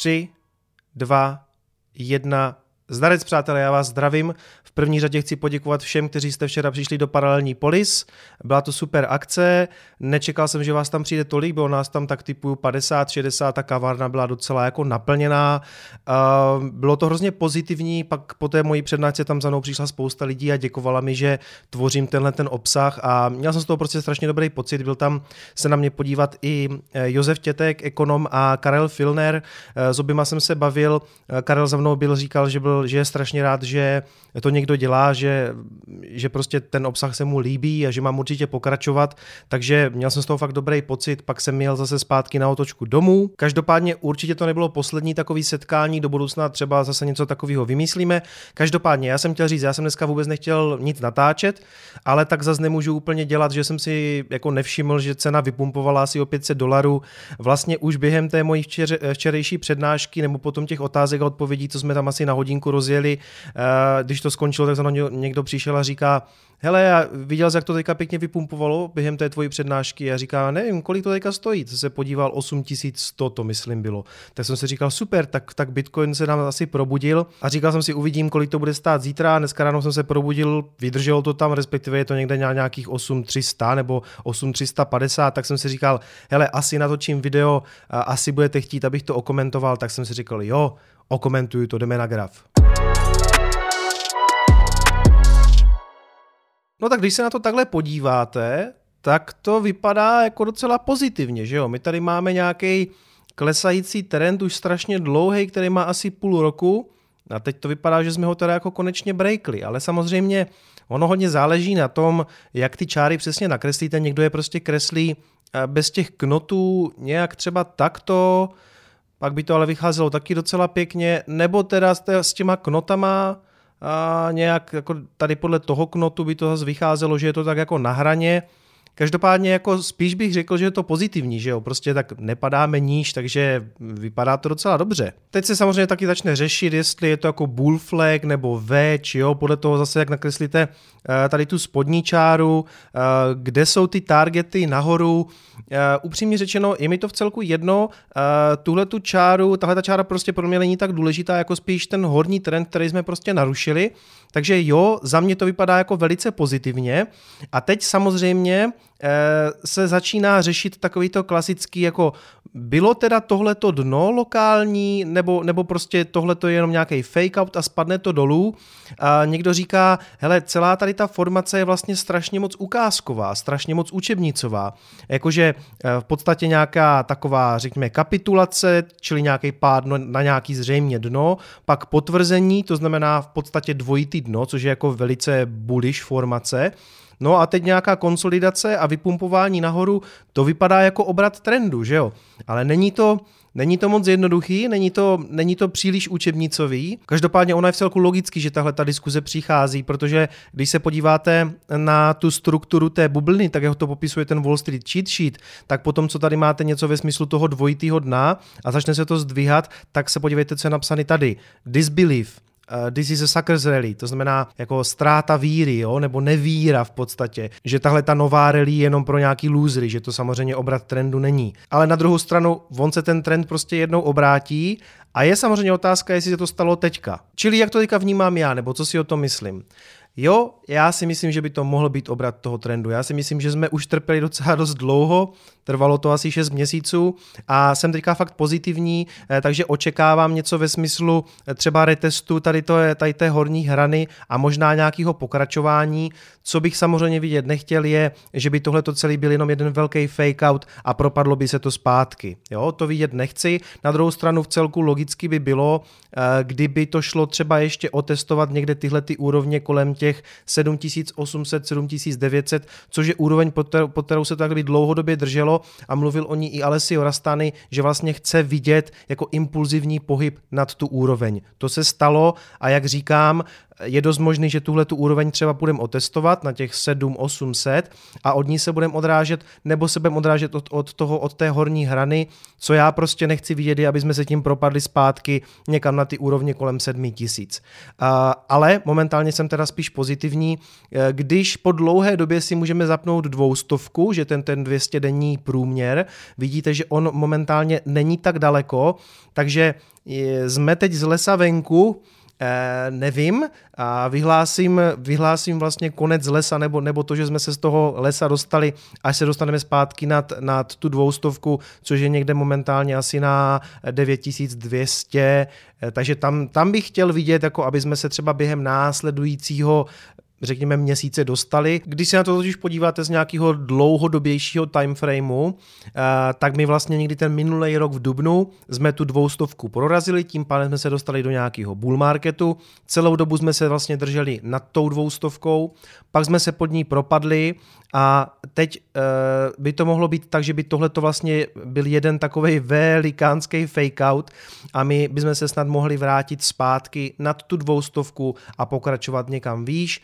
3, 2, 1. Zdarec, přátelé, já vás zdravím. V první řadě chci poděkovat všem, kteří jste včera přišli do Paralelní Polis. Byla to super akce, nečekal jsem, že vás tam přijde tolik, bylo nás tam tak typu 50, 60, ta kavárna byla docela jako naplněná. Bylo to hrozně pozitivní, pak po té mojí přednášce tam za mnou přišla spousta lidí a děkovala mi, že tvořím tenhle ten obsah a měl jsem z toho prostě strašně dobrý pocit. Byl tam se na mě podívat i eh, Josef Tětek, ekonom a Karel Filner. Eh, s oběma jsem se bavil. Eh, Karel za mnou byl, říkal, že, byl, že je strašně rád, že to někdo dělá, že, že prostě ten obsah se mu líbí a že mám určitě pokračovat, takže měl jsem z toho fakt dobrý pocit, pak jsem měl zase zpátky na otočku domů. Každopádně určitě to nebylo poslední takový setkání, do budoucna třeba zase něco takového vymyslíme. Každopádně já jsem chtěl říct, já jsem dneska vůbec nechtěl nic natáčet, ale tak zase nemůžu úplně dělat, že jsem si jako nevšiml, že cena vypumpovala asi o 500 dolarů. Vlastně už během té mojí včer, včerejší přednášky nebo potom těch otázek a odpovědí, co jsme tam asi na hodinku rozjeli, eh, když to skončilo, tak za mnou někdo přišel a říká, hele, já viděl, jak to teďka pěkně vypumpovalo během té tvojí přednášky a říká, nevím, kolik to teďka stojí. To se podíval 8100, to myslím bylo. Tak jsem si říkal, super, tak, tak Bitcoin se nám asi probudil a říkal jsem si, uvidím, kolik to bude stát zítra. Dneska ráno jsem se probudil, vydrželo to tam, respektive je to někde na nějakých 8300 nebo 8350, tak jsem si říkal, hele, asi natočím video, asi budete chtít, abych to okomentoval, tak jsem si říkal, jo, okomentuju to, jdeme na graf. No tak když se na to takhle podíváte, tak to vypadá jako docela pozitivně, že jo? My tady máme nějaký klesající trend už strašně dlouhý, který má asi půl roku a teď to vypadá, že jsme ho teda jako konečně breakli, ale samozřejmě ono hodně záleží na tom, jak ty čáry přesně nakreslíte. Někdo je prostě kreslí eh, bez těch knotů nějak třeba takto, pak by to ale vycházelo taky docela pěkně, nebo teda s těma knotama a nějak jako tady podle toho knotu by to zase vycházelo, že je to tak jako na hraně, Každopádně jako spíš bych řekl, že je to pozitivní, že jo, prostě tak nepadáme níž, takže vypadá to docela dobře. Teď se samozřejmě taky začne řešit, jestli je to jako bull flag nebo či jo, podle toho zase, jak nakreslíte eh, tady tu spodní čáru, eh, kde jsou ty targety nahoru. Eh, upřímně řečeno, je mi to v celku jedno, tuhle tu čáru, tahle ta čára prostě pro mě není tak důležitá, jako spíš ten horní trend, který jsme prostě narušili. Takže jo, za mě to vypadá jako velice pozitivně. A teď samozřejmě se začíná řešit takový to klasický, jako bylo teda tohleto dno lokální, nebo, nebo prostě tohleto je jenom nějaký fake out a spadne to dolů. A někdo říká, hele, celá tady ta formace je vlastně strašně moc ukázková, strašně moc učebnicová. Jakože eh, v podstatě nějaká taková, řekněme, kapitulace, čili nějaký pád na nějaký zřejmě dno, pak potvrzení, to znamená v podstatě dvojitý dno, což je jako velice bullish formace, No a teď nějaká konsolidace a vypumpování nahoru, to vypadá jako obrat trendu, že jo? Ale není to, Není to moc jednoduchý, není to, není to příliš učebnicový. Každopádně ono je v celku logicky, že tahle ta diskuze přichází, protože když se podíváte na tu strukturu té bubliny, tak jak to popisuje ten Wall Street cheat sheet, tak potom, co tady máte něco ve smyslu toho dvojitého dna a začne se to zdvíhat, tak se podívejte, co je napsané tady. Disbelief, uh, this is a suckers rally, to znamená jako ztráta víry, jo, nebo nevíra v podstatě, že tahle ta nová rally je jenom pro nějaký losery, že to samozřejmě obrat trendu není. Ale na druhou stranu, on se ten trend prostě jednou obrátí a je samozřejmě otázka, jestli se to stalo teďka. Čili jak to teďka vnímám já, nebo co si o tom myslím. Jo, já si myslím, že by to mohl být obrat toho trendu. Já si myslím, že jsme už trpěli docela dost dlouho, trvalo to asi 6 měsíců a jsem teďka fakt pozitivní, eh, takže očekávám něco ve smyslu eh, třeba retestu tady, to, tady té horní hrany a možná nějakého pokračování. Co bych samozřejmě vidět nechtěl je, že by tohle to celý byl jenom jeden velký fake out a propadlo by se to zpátky. Jo, to vidět nechci. Na druhou stranu v celku logicky by bylo, eh, kdyby to šlo třeba ještě otestovat někde tyhle ty úrovně kolem těch 7800, 7900, což je úroveň, pod kterou, se to takhle dlouhodobě drželo a mluvil o ní i Alessio Rastany, že vlastně chce vidět jako impulzivní pohyb nad tu úroveň. To se stalo a jak říkám, je dost možný, že tuhle tu úroveň třeba budeme otestovat na těch 7-800 a od ní se budeme odrážet, nebo se budeme odrážet od, od toho, od té horní hrany, co já prostě nechci vidět, je, aby jsme se tím propadli zpátky někam na ty úrovně kolem 7000. Uh, ale momentálně jsem teda spíš pozitivní, e, když po dlouhé době si můžeme zapnout dvoustovku, že ten, ten 200 denní průměr, vidíte, že on momentálně není tak daleko, takže jsme teď z lesa venku, nevím. A vyhlásím, vyhlásím vlastně konec lesa nebo, nebo to, že jsme se z toho lesa dostali, až se dostaneme zpátky nad, nad tu dvoustovku, což je někde momentálně asi na 9200, eh, takže tam, tam bych chtěl vidět, jako aby jsme se třeba během následujícího řekněme, měsíce dostali. Když se na to totiž podíváte z nějakého dlouhodobějšího timeframeu, eh, tak my vlastně někdy ten minulý rok v Dubnu jsme tu dvoustovku prorazili, tím pádem jsme se dostali do nějakého bull marketu, celou dobu jsme se vlastně drželi nad tou dvoustovkou, pak jsme se pod ní propadli a teď uh, by to mohlo být tak, že by tohle to vlastně byl jeden takový velikánský fake out a my bychom se snad mohli vrátit zpátky nad tu dvoustovku a pokračovat někam výš.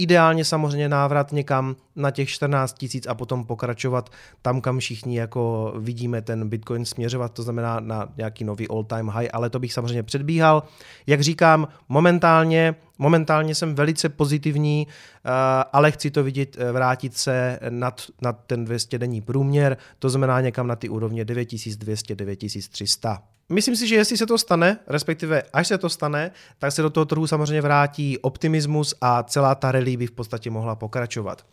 Ideálně samozřejmě návrat někam na těch 14 tisíc a potom pokračovat tam, kam všichni jako vidíme ten Bitcoin směřovat, to znamená na nějaký nový all-time high, ale to bych samozřejmě předbíhal. Jak říkám, momentálně, momentálně jsem velice pozitivní, eh, ale chci to vidět eh, vrátit se nad, nad ten 200 denní průměr, to znamená někam na ty úrovně 9200, 9300. Myslím si, že jestli se to stane, respektive až se to stane, tak se do toho trhu samozřejmě vrátí optimismus a celá ta rally by v podstatě mohla pokračovat.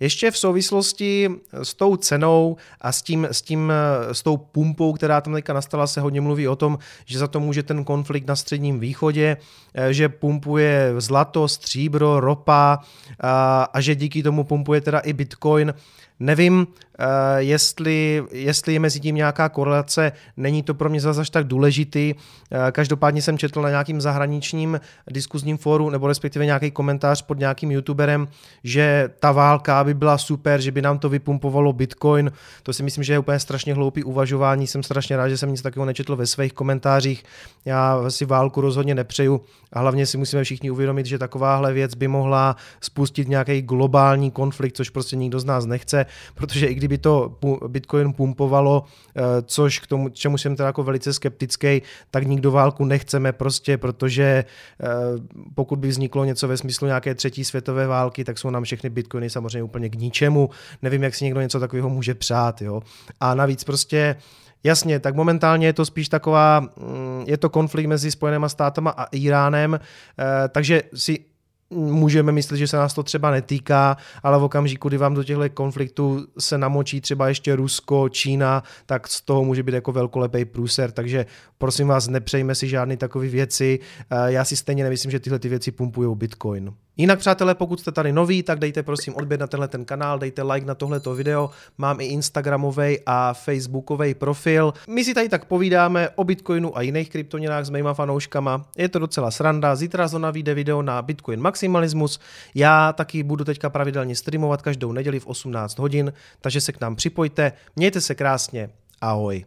Ještě v souvislosti s tou cenou a s, tím, s, tím, s tou pumpou, která tam teďka nastala, se hodně mluví o tom, že za to může ten konflikt na středním východě, že pumpuje zlato, stříbro, ropa a, a že díky tomu pumpuje teda i bitcoin. Nevím, uh, jestli, jestli je mezi tím nějaká korelace, není to pro mě zase tak důležitý. Uh, každopádně jsem četl na nějakým zahraničním diskuzním fóru, nebo respektive nějaký komentář pod nějakým youtuberem, že ta válka by byla super, že by nám to vypumpovalo Bitcoin. To si myslím, že je úplně strašně hloupý uvažování. Jsem strašně rád, že jsem nic takového nečetl ve svých komentářích. Já si válku rozhodně nepřeju a hlavně si musíme všichni uvědomit, že takováhle věc by mohla spustit nějaký globální konflikt, což prostě nikdo z nás nechce protože i kdyby to Bitcoin pumpovalo, eh, což k tomu, čemu jsem teda jako velice skeptický, tak nikdo válku nechceme prostě, protože eh, pokud by vzniklo něco ve smyslu nějaké třetí světové války, tak jsou nám všechny Bitcoiny samozřejmě úplně k ničemu. Nevím, jak si někdo něco takového může přát, jo. A navíc prostě Jasně, tak momentálně je to spíš taková, mm, je to konflikt mezi Spojenými státama a Iránem, eh, takže si můžeme myslet, že se nás to třeba netýká, ale v okamžiku, kdy vám do těchto konfliktů se namočí třeba ještě Rusko, Čína, tak z toho může být jako velkolepý průser, takže prosím vás, nepřejme si žádné takové věci. Eh, já si stejně nemyslím, že tyhle ty věci pumpují Bitcoin. Jinak přátelé, pokud jste tady noví, tak dejte prosím odběr na tenhle ten kanál, dejte like na tohleto video, mám i Instagramový a Facebookový profil. My si tady tak povídáme o Bitcoinu a jiných kryptoměnách s mýma fanouškama. Je to docela sranda, zítra zóna vyjde video na Bitcoin Maximalismus. Já taky budu teďka pravidelně streamovat každou neděli v 18 hodin, takže se k nám připojte. Mějte se krásně, ahoj.